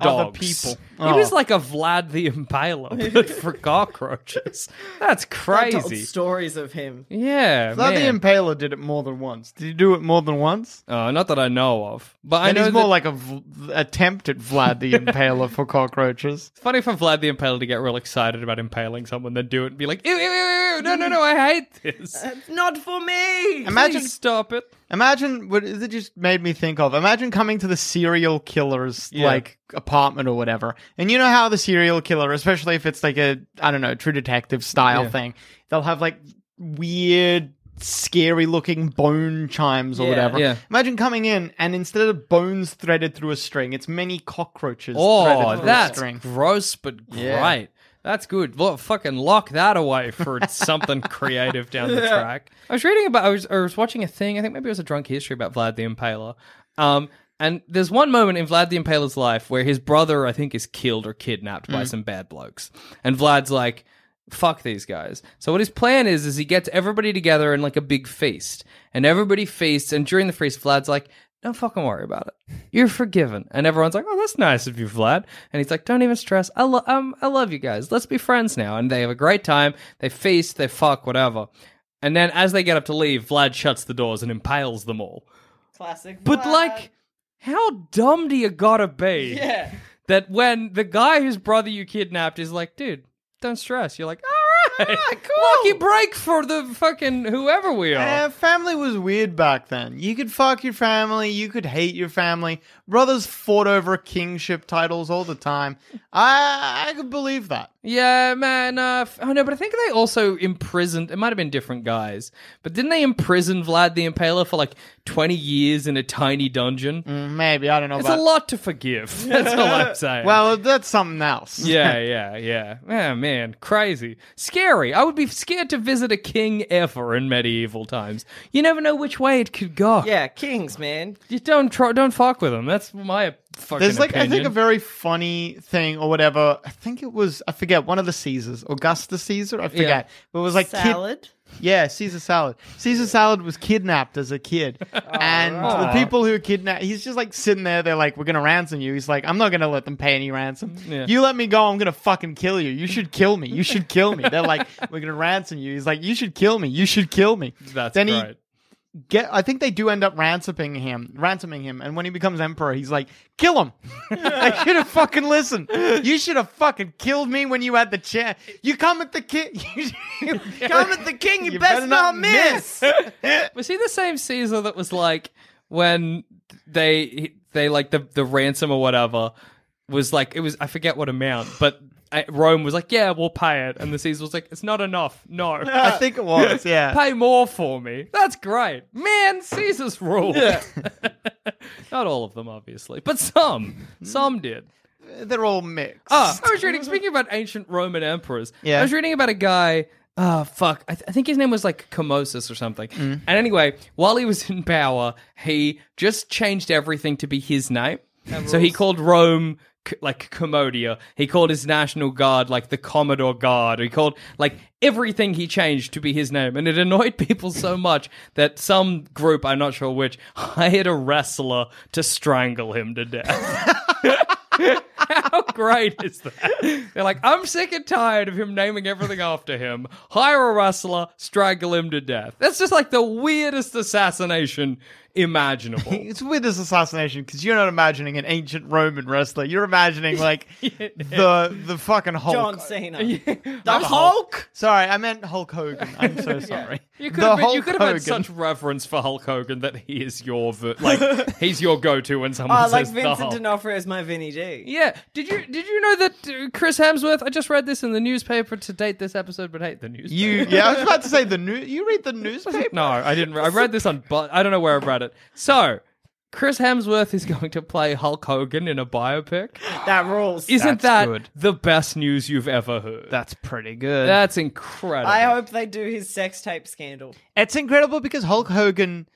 Speaker 3: other
Speaker 1: dogs.
Speaker 3: people. Oh.
Speaker 1: He was
Speaker 3: Oh.
Speaker 1: like a Vlad the Impaler, but for cockroaches. That's
Speaker 2: I told
Speaker 1: crazy.
Speaker 2: stories of him.
Speaker 1: Yeah,
Speaker 3: Vlad
Speaker 1: man.
Speaker 3: the Impaler did it more than once. Did he do it more than once?
Speaker 1: Oh, not that I know of, but I
Speaker 3: And
Speaker 1: know
Speaker 3: he's more
Speaker 1: that-
Speaker 3: like a v- attempt at Vlad the Impaler for cockroaches.
Speaker 1: It's funny for Vlad the Impaler to get real excited about impaling someone, then do it and be like, ew, ew, ew, ew, no, no, no, I hate this.
Speaker 2: It's not for me.
Speaker 3: Imagine,
Speaker 1: Please stop it.
Speaker 3: Imagine what it just made me think of. Imagine coming to the serial killer's
Speaker 1: Yeah.
Speaker 3: like apartment or whatever, and you know how the serial killer, especially if it's like a I don't know True Detective style
Speaker 1: Yeah.
Speaker 3: thing, they'll have like weird. Scary looking bone chimes or
Speaker 2: Yeah.
Speaker 3: whatever. Imagine coming in and instead of bones threaded through a string, it's many cockroaches oh, threaded
Speaker 1: Oh,
Speaker 3: through a
Speaker 1: that's gross, but great. That's good. Look, fucking lock that away for something creative down the track. I was reading about. I was, I was watching a thing. I think maybe it was a drunk history about Vlad the Impaler. Um, and there's one moment in Vlad the Impaler's life where his brother, I think, is killed or kidnapped
Speaker 3: Mm.
Speaker 1: by some bad blokes, and Vlad's like, "Fuck these guys." So what his plan is is he gets everybody together in like a big feast, and everybody feasts. And during the feast, Vlad's like, don't fucking worry about it. You're forgiven. And everyone's like, oh, that's nice of you, Vlad. And he's like, don't even stress. I, lo- um, I love you guys. Let's be friends now. And they have a great time. They feast, they fuck, whatever. And then as they get up to leave, Vlad shuts the doors and impales them all.
Speaker 2: Classic.
Speaker 1: But
Speaker 2: Vlad.
Speaker 1: like, how dumb do you gotta be?
Speaker 2: yeah.
Speaker 1: That when the guy whose brother you kidnapped is like, dude, don't stress. You're like, right,
Speaker 2: cool.
Speaker 1: lucky break for the fucking whoever we are.
Speaker 3: Family was weird back then. You could fuck your family, you could hate your family. Brothers fought over kingship titles all the time. I I could believe that.
Speaker 1: Yeah, man. Uh, f- oh no, but I think they also imprisoned. It might have been different guys, but didn't they imprison Vlad the Impaler for like twenty years in a tiny dungeon?
Speaker 3: Mm, Maybe I don't know
Speaker 1: It's
Speaker 3: about.
Speaker 1: a lot to forgive. That's all I'm saying.
Speaker 3: Well, that's something else.
Speaker 1: yeah, yeah, yeah. Yeah, man, crazy, scary. I would be scared to visit a king ever in medieval times. You never know which way it could go.
Speaker 2: Yeah, kings, man.
Speaker 1: you don't try, don't fuck with them. That's my fucking.
Speaker 3: There's like I think a very funny thing or whatever. I think it was I forget one of the Caesars, Augustus Caesar. I forget, but it was like kid-
Speaker 2: Salad.
Speaker 3: Yeah, Caesar salad. Caesar salad was kidnapped as a kid, oh, and the people who kidnapped, he's just like sitting there. They're like, "We're gonna ransom you." He's like, "I'm not gonna let them pay any ransom.
Speaker 1: Yeah.
Speaker 3: You let me go, I'm gonna fucking kill you. You should kill me. You should kill me." They're like, "We're gonna ransom you." He's like, "You should kill me. You should kill me."
Speaker 1: That's
Speaker 3: then
Speaker 1: great.
Speaker 3: he get. I think they do end up ransoming him, ransoming him, and when he becomes emperor, he's like, "Kill him." I should have fucking listened. You should have fucking killed me when you had the chance. You come at the kid.
Speaker 2: Come at the king, you,
Speaker 3: You
Speaker 2: best
Speaker 3: better
Speaker 2: not
Speaker 3: not
Speaker 2: miss.
Speaker 1: Was he the same Caesar that was like when they they like the the ransom or whatever was like it was I forget what amount, but Rome was like, yeah, we'll pay it, and the Caesar was like, it's not enough, no.
Speaker 3: I think it was. Yeah.
Speaker 1: Pay more for me. That's great. Man, Caesar's rule. Yeah. not all of them, obviously, but some. Some did.
Speaker 3: They're all mixed.
Speaker 1: Ah, I was reading. Speaking about ancient Roman emperors,
Speaker 3: Yeah.
Speaker 1: I was reading about a guy. Oh fuck! I, th- I think his name was like Commosis or something.
Speaker 3: Mm.
Speaker 1: And anyway, while he was in power, he just changed everything to be his name. So he called Rome like Commodia. He called his national guard like the Commodore Guard. He called like everything he changed to be his name, and it annoyed people so much that some group, I'm not sure which, hired a wrestler to strangle him to death. How great is that? They're like, I'm sick and tired of him naming everything after him. Hire a wrestler, strangle him to death. That's just like the weirdest assassination imaginable.
Speaker 3: It's weird this assassination because you're not imagining an ancient Roman wrestler. You're imagining like the the fucking Hulk.
Speaker 2: John Cena. The
Speaker 3: Not
Speaker 2: Hulk.
Speaker 3: Sorry, I meant Hulk Hogan. I'm so sorry.
Speaker 1: You could
Speaker 3: The
Speaker 1: have, been, you
Speaker 3: Hulk
Speaker 1: could have had
Speaker 3: Hogan.
Speaker 1: such reverence for Hulk Hogan that he is your ver- like he's your go-to when someone
Speaker 2: Oh,
Speaker 1: says
Speaker 2: like
Speaker 1: the
Speaker 2: Vincent
Speaker 1: Hulk.
Speaker 2: D'Onofrio is my Vinny D.
Speaker 1: Yeah. Did you did you know that uh, Chris Hemsworth? I just read this in the newspaper to date this episode, but hate the newspaper.
Speaker 3: You yeah, I was about to say the new. You read the newspaper?
Speaker 1: No, I didn't. I read this on, but I don't know where I read it. So, Chris Hemsworth is going to play Hulk Hogan in a biopic.
Speaker 2: That rules.
Speaker 1: Isn't
Speaker 3: That's
Speaker 1: that
Speaker 3: good.
Speaker 1: the best news you've ever heard?
Speaker 3: That's pretty good.
Speaker 1: That's incredible.
Speaker 2: I hope they do his sex tape scandal.
Speaker 3: It's incredible because Hulk Hogan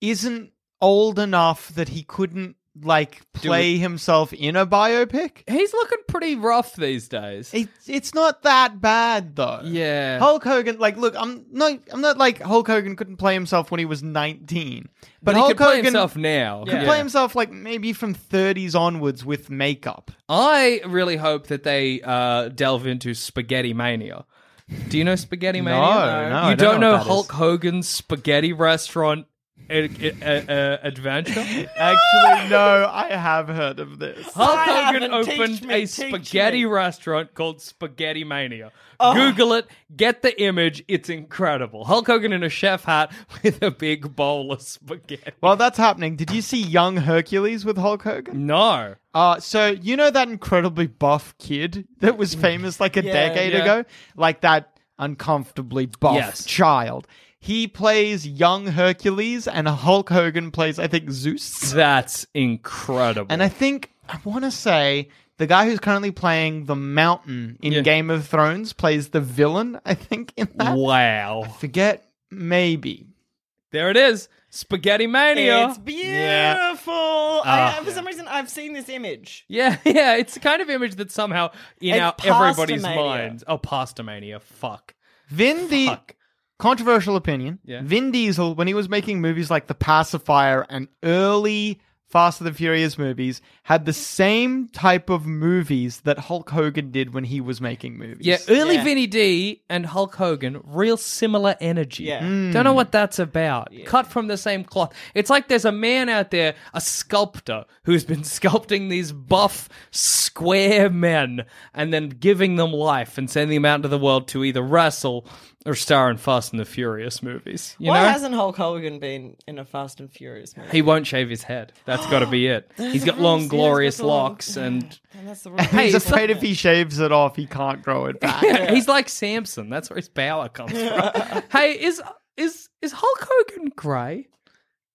Speaker 3: isn't old enough that he couldn't like play himself in a biopic.
Speaker 1: He's looking pretty rough these days.
Speaker 3: It, it's not that bad though.
Speaker 1: Yeah.
Speaker 3: Hulk Hogan, like, look, I'm not, I'm not like Hulk Hogan couldn't play himself when he was 19,
Speaker 1: but he
Speaker 3: Hulk
Speaker 1: could play
Speaker 3: Hogan
Speaker 1: himself now.
Speaker 3: could play himself like maybe from 30s onwards with makeup.
Speaker 1: I really hope that they uh, delve into Spaghetti Mania. Do you know Spaghetti Mania?
Speaker 3: no, I
Speaker 1: you
Speaker 3: don't
Speaker 1: don't,
Speaker 3: know
Speaker 1: know, Hulk
Speaker 3: is.
Speaker 1: Hogan's spaghetti restaurant adventure?
Speaker 3: Actually, no, I have heard of this.
Speaker 1: Hulk
Speaker 2: I
Speaker 1: Hogan
Speaker 2: haven't. Teach
Speaker 1: opened
Speaker 2: me,
Speaker 1: a
Speaker 2: teach
Speaker 1: spaghetti
Speaker 2: me.
Speaker 1: restaurant called Spaghetti Mania. Google it, get the image. It's incredible. Hulk Hogan in a chef hat with a big bowl of spaghetti.
Speaker 3: While that's happening, did you see Young Hercules with Hulk Hogan?
Speaker 1: No.
Speaker 3: Uh, so you know that incredibly buff kid that was famous like a
Speaker 2: Yeah,
Speaker 3: decade
Speaker 1: yeah.
Speaker 3: ago? Like that uncomfortably buff
Speaker 1: Yes.
Speaker 3: child. He plays young Hercules and Hulk Hogan plays, I think, Zeus.
Speaker 1: That's incredible.
Speaker 3: And I think, I want to say, the guy who's currently playing the mountain in
Speaker 1: Yeah.
Speaker 3: Game of Thrones plays the villain, I think, in that.
Speaker 1: wow.
Speaker 3: Forget, maybe.
Speaker 1: There it is. Spaghetti Mania.
Speaker 2: It's beautiful. I,
Speaker 1: Ah.
Speaker 2: for some reason, I've seen this image.
Speaker 1: Yeah, yeah, it's the kind of image that somehow in
Speaker 2: It's
Speaker 1: our everybody's
Speaker 2: Pastamania.
Speaker 1: minds. Oh, Pasta Mania. Fuck.
Speaker 3: Vin Di-
Speaker 1: Fuck.
Speaker 3: Controversial opinion.
Speaker 1: Yeah.
Speaker 3: Vin Diesel, when he was making movies like The Pacifier and early Fast and the Furious movies, had the same type of movies that Hulk Hogan did when he was making movies.
Speaker 1: Yeah, early
Speaker 2: Yeah.
Speaker 1: Vinny D and Hulk Hogan, real similar energy.
Speaker 2: Yeah. Hmm.
Speaker 1: Don't know what that's about. Cut from the same cloth. It's like there's a man out there, a sculptor, who's been sculpting these buff, square men and then giving them life and sending them out into the world to either wrestle or star in Fast and the Furious movies. You
Speaker 2: Why
Speaker 1: know?
Speaker 2: hasn't Hulk Hogan been in a Fast and Furious movie?
Speaker 1: He won't shave his head. That's got to be it. He's got long,
Speaker 2: rules. Yeah,
Speaker 1: glorious
Speaker 2: got the long-
Speaker 1: locks, and
Speaker 2: And that's the rule.
Speaker 3: He's
Speaker 1: it's
Speaker 3: afraid if he shaves it off, he can't grow it back.
Speaker 1: he's like Samson. That's where his power comes from. hey, is is is Hulk Hogan grey?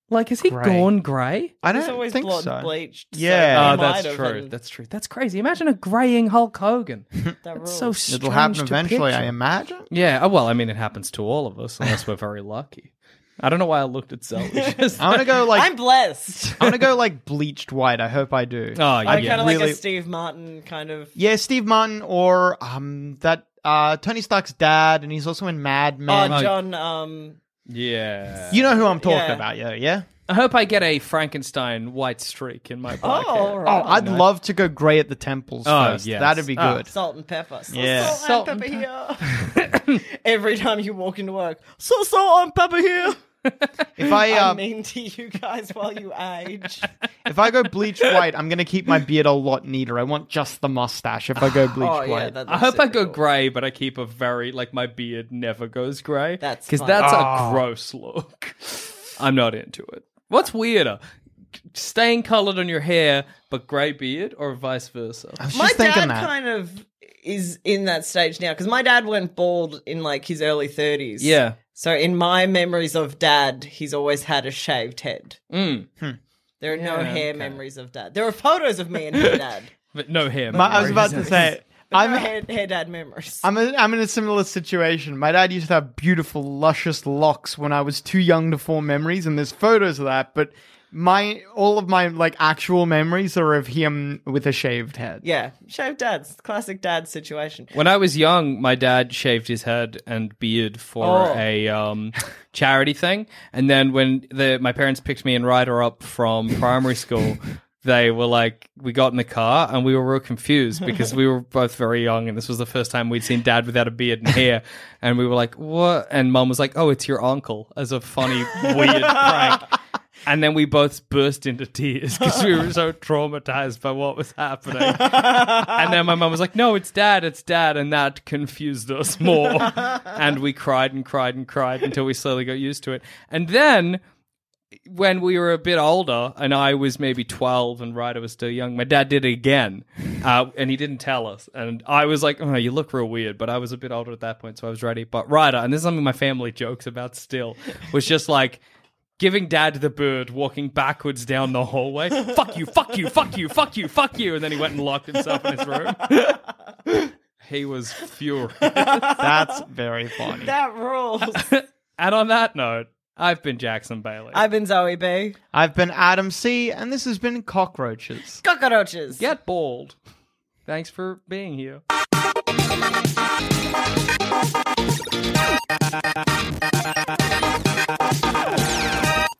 Speaker 1: Like, is he
Speaker 3: Grey.
Speaker 1: gone grey?
Speaker 3: I
Speaker 2: He's
Speaker 3: don't
Speaker 2: always
Speaker 3: think
Speaker 2: blonde
Speaker 3: so.
Speaker 2: bleached. so
Speaker 3: Yeah.
Speaker 2: he
Speaker 1: Oh,
Speaker 2: might
Speaker 1: that's
Speaker 2: have,
Speaker 1: true.
Speaker 2: and
Speaker 1: That's true. That's crazy. Imagine a greying Hulk Hogan.
Speaker 2: that
Speaker 1: That's
Speaker 2: rules.
Speaker 1: so strange.
Speaker 3: It'll happen
Speaker 1: to
Speaker 3: eventually, I imagine.
Speaker 1: Yeah. Oh, well, I mean, it happens to all of us, unless we're very lucky. I don't know why I looked at Zoe. Just-
Speaker 3: I want to go like
Speaker 2: I'm blessed.
Speaker 3: I want to go like bleached white. I hope I do.
Speaker 1: Oh, yeah.
Speaker 2: I'm
Speaker 1: yeah.
Speaker 2: kind of like
Speaker 3: really-
Speaker 2: a Steve Martin kind of.
Speaker 3: Yeah, Steve Martin or um that uh Tony Stark's dad, and he's also in Mad
Speaker 2: Oh,
Speaker 3: Men.
Speaker 2: John. Um,
Speaker 1: yeah.
Speaker 3: you know who I'm talking
Speaker 2: Yeah.
Speaker 3: about, yeah, yeah.
Speaker 1: I hope I get a Frankenstein white streak in my black
Speaker 2: oh,
Speaker 1: hair.
Speaker 3: Oh. I'd love to go grey at the temples
Speaker 1: Oh,
Speaker 3: first.
Speaker 1: yes.
Speaker 3: That'd be
Speaker 1: Oh.
Speaker 3: good.
Speaker 2: Salt and pepper. So
Speaker 3: Yeah.
Speaker 2: Salt,
Speaker 1: Salt
Speaker 2: and
Speaker 1: and
Speaker 2: pepper here. Every time you walk into work, so salt and pepper here.
Speaker 3: If I
Speaker 2: I
Speaker 3: um,
Speaker 2: mean to you guys while you age.
Speaker 3: if I go bleached white, I'm gonna keep my beard a lot neater. I want just the mustache if I go bleached
Speaker 2: oh
Speaker 3: white.
Speaker 2: that
Speaker 1: I hope I go
Speaker 2: cool.
Speaker 1: grey, but I keep a very like my beard never goes grey.
Speaker 2: That's
Speaker 1: because that's
Speaker 3: Oh.
Speaker 1: a gross look. I'm not into it. What's weirder, staying coloured on your hair but grey beard, or vice versa?
Speaker 3: I was
Speaker 2: My
Speaker 3: just thinking
Speaker 2: dad
Speaker 3: that.
Speaker 2: kind of is in that stage now because my dad went bald in like his early 30s.
Speaker 1: Yeah.
Speaker 2: So in my memories of dad, he's always had a shaved head.
Speaker 1: Mm.
Speaker 2: There are no hair
Speaker 1: okay.
Speaker 2: memories of dad. There are photos of me and her dad.
Speaker 1: But no hair.
Speaker 3: My- I was about to say,
Speaker 2: But
Speaker 3: I'm
Speaker 2: no hair, hair dad memories.
Speaker 3: I'm, a, I'm in a similar situation. My dad used to have beautiful, luscious locks when I was too young to form memories, and there's photos of that. But my all of my like actual memories are of him with a shaved head.
Speaker 2: yeah, shaved dads. Classic dad situation.
Speaker 1: When I was young, my dad shaved his head and beard for
Speaker 2: Oh.
Speaker 1: a um, charity thing, and then when the my parents picked me and Ryder up from primary school, they were like, we got in the car and we were real confused because we were both very young, and this was the first time we'd seen dad without a beard and hair, and we were like, what? And mum was like, oh, it's your uncle, as a funny weird prank. And then we both burst into tears because we were so traumatized by what was happening. and then my mum was like, "No, it's dad, it's dad," and that confused us more. and we cried and cried and cried until we slowly got used to it. And then when we were a bit older, and I was maybe twelve, and Ryder was still young, my dad did it again, uh, and he didn't tell us. And I was like, "Oh, you look real weird," but I was a bit older at that point, so I was ready. But Ryder, and this is something my family jokes about still, was just like giving dad the bird walking backwards down the hallway. fuck you, fuck you, fuck you, fuck you, fuck you. And then he went and locked himself in his room. he was furious.
Speaker 3: That's very funny.
Speaker 2: That rules.
Speaker 1: and on that note, I've been Jackson Bailey.
Speaker 2: I've been Zoe B.
Speaker 3: I've been Adam C, and this has been Cockroaches.
Speaker 2: Cockroaches.
Speaker 1: Get bald. Thanks for being here.